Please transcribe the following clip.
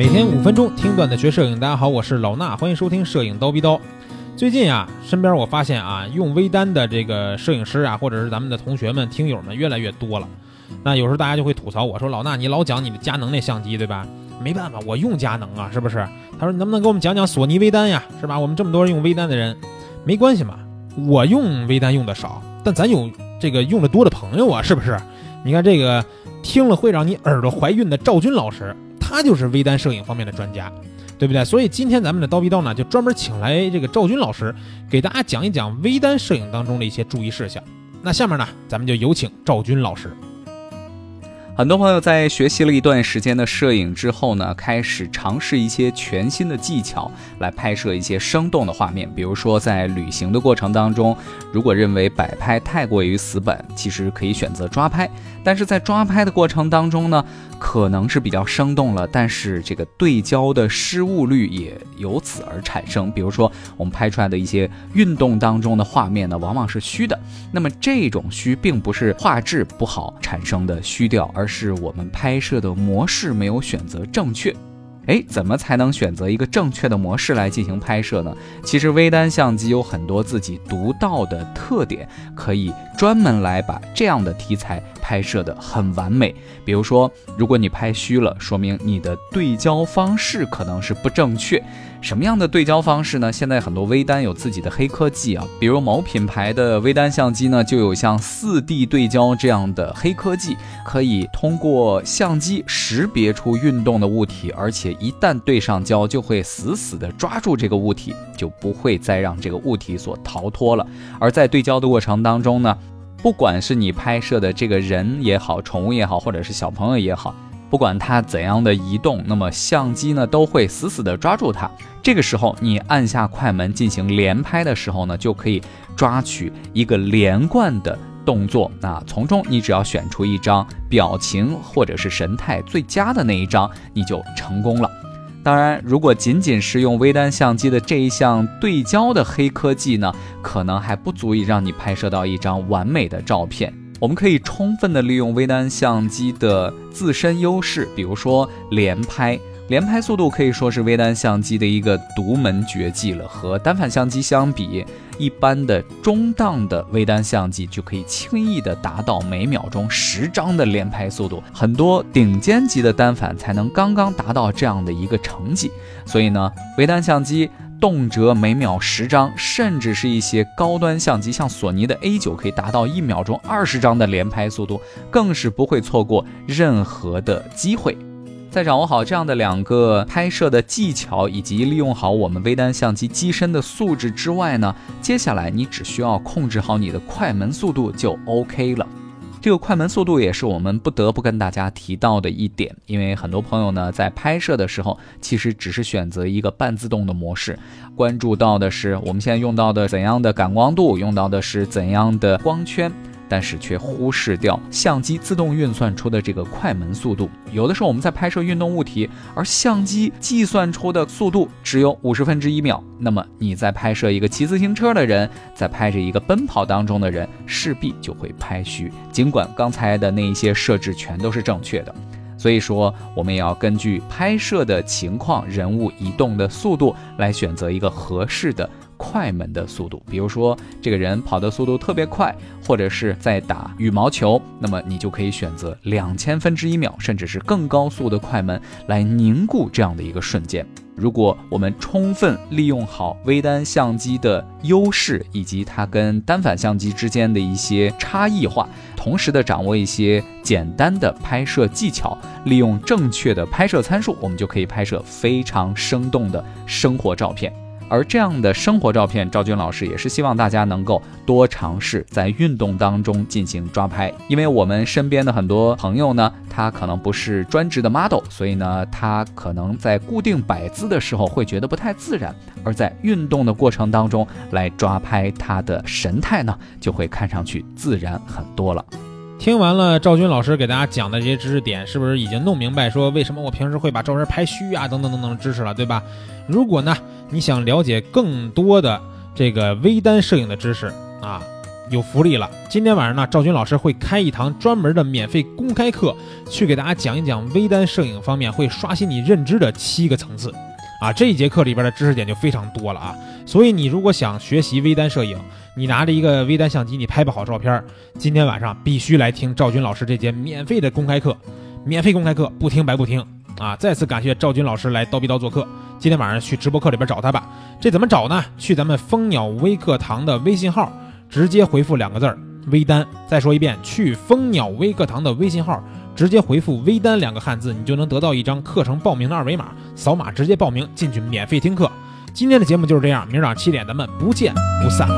每天五分钟听段子学摄影，大家好，我是老衲，欢迎收听摄影刀逼刀。最近啊，身边我发现啊，用微单的这个摄影师啊，或者是咱们的同学们、听友们越来越多了。那有时候大家就会吐槽我说：“老衲，你老讲你的佳能那相机，对吧？没办法，我用佳能啊，是不是？”他说：“你能不能给我们讲讲索尼微单呀？是吧？我们这么多人用微单的人，没关系嘛。我用微单用的少，但咱有这个用的多的朋友啊，是不是？你看这个听了会让你耳朵怀孕的赵军老师。”他就是微单摄影方面的专家，对不对？所以今天咱们的刀逼刀呢，就专门请来这个赵军老师，给大家讲一讲微单摄影当中的一些注意事项。那下面呢，咱们就有请赵军老师。很多朋友在学习了一段时间的摄影之后呢，开始尝试一些全新的技巧来拍摄一些生动的画面。比如说，在旅行的过程当中，如果认为摆拍太过于死板，其实可以选择抓拍。但是在抓拍的过程当中呢，可能是比较生动了，但是这个对焦的失误率也由此而产生。比如说，我们拍出来的一些运动当中的画面呢，往往是虚的。那么这种虚并不是画质不好产生的虚掉，而是我们拍摄的模式没有选择正确。哎，怎么才能选择一个正确的模式来进行拍摄呢？其实微单相机有很多自己独到的特点，可以专门来把这样的题材拍摄的很完美。比如说，如果你拍虚了，说明你的对焦方式可能是不正确。什么样的对焦方式呢？现在很多微单有自己的黑科技啊，比如某品牌的微单相机呢，就有像四 D 对焦这样的黑科技，可以通过相机识别出运动的物体，而且一旦对上焦，就会死死的抓住这个物体，就不会再让这个物体所逃脱了。而在对焦的过程当中呢，不管是你拍摄的这个人也好，宠物也好，或者是小朋友也好。不管它怎样的移动，那么相机呢都会死死的抓住它。这个时候，你按下快门进行连拍的时候呢，就可以抓取一个连贯的动作。那从中你只要选出一张表情或者是神态最佳的那一张，你就成功了。当然，如果仅仅是用微单相机的这一项对焦的黑科技呢，可能还不足以让你拍摄到一张完美的照片。我们可以充分的利用微单相机的自身优势，比如说连拍，连拍速度可以说是微单相机的一个独门绝技了。和单反相机相比，一般的中档的微单相机就可以轻易的达到每秒钟十张的连拍速度，很多顶尖级的单反才能刚刚达到这样的一个成绩。所以呢，微单相机。动辄每秒十张，甚至是一些高端相机，像索尼的 A 九，可以达到一秒钟二十张的连拍速度，更是不会错过任何的机会。在掌握好这样的两个拍摄的技巧，以及利用好我们微单相机机身的素质之外呢，接下来你只需要控制好你的快门速度就 OK 了。这个快门速度也是我们不得不跟大家提到的一点，因为很多朋友呢在拍摄的时候，其实只是选择一个半自动的模式，关注到的是我们现在用到的怎样的感光度，用到的是怎样的光圈。但是却忽视掉相机自动运算出的这个快门速度。有的时候我们在拍摄运动物体，而相机计算出的速度只有五十分之一秒。那么你在拍摄一个骑自行车的人，在拍着一个奔跑当中的人，势必就会拍虚。尽管刚才的那一些设置全都是正确的，所以说我们也要根据拍摄的情况、人物移动的速度来选择一个合适的。快门的速度，比如说这个人跑的速度特别快，或者是在打羽毛球，那么你就可以选择两千分之一秒，甚至是更高速的快门来凝固这样的一个瞬间。如果我们充分利用好微单相机的优势，以及它跟单反相机之间的一些差异化，同时的掌握一些简单的拍摄技巧，利用正确的拍摄参数，我们就可以拍摄非常生动的生活照片。而这样的生活照片，赵军老师也是希望大家能够多尝试在运动当中进行抓拍，因为我们身边的很多朋友呢，他可能不是专职的 model，所以呢，他可能在固定摆姿的时候会觉得不太自然，而在运动的过程当中来抓拍他的神态呢，就会看上去自然很多了。听完了赵军老师给大家讲的这些知识点，是不是已经弄明白说为什么我平时会把照片拍虚啊等等等等知识了，对吧？如果呢你想了解更多的这个微单摄影的知识啊，有福利了！今天晚上呢，赵军老师会开一堂专门的免费公开课，去给大家讲一讲微单摄影方面会刷新你认知的七个层次。啊，这一节课里边的知识点就非常多了啊！所以你如果想学习微单摄影，你拿着一个微单相机，你拍不好照片，今天晚上必须来听赵军老师这节免费的公开课。免费公开课，不听白不听啊！再次感谢赵军老师来刀逼刀做客，今天晚上去直播课里边找他吧。这怎么找呢？去咱们蜂鸟微课堂的微信号，直接回复两个字儿“微单”。再说一遍，去蜂鸟微课堂的微信号。直接回复“微单”两个汉字，你就能得到一张课程报名的二维码，扫码直接报名进去免费听课。今天的节目就是这样，明儿早上七点咱们不见不散。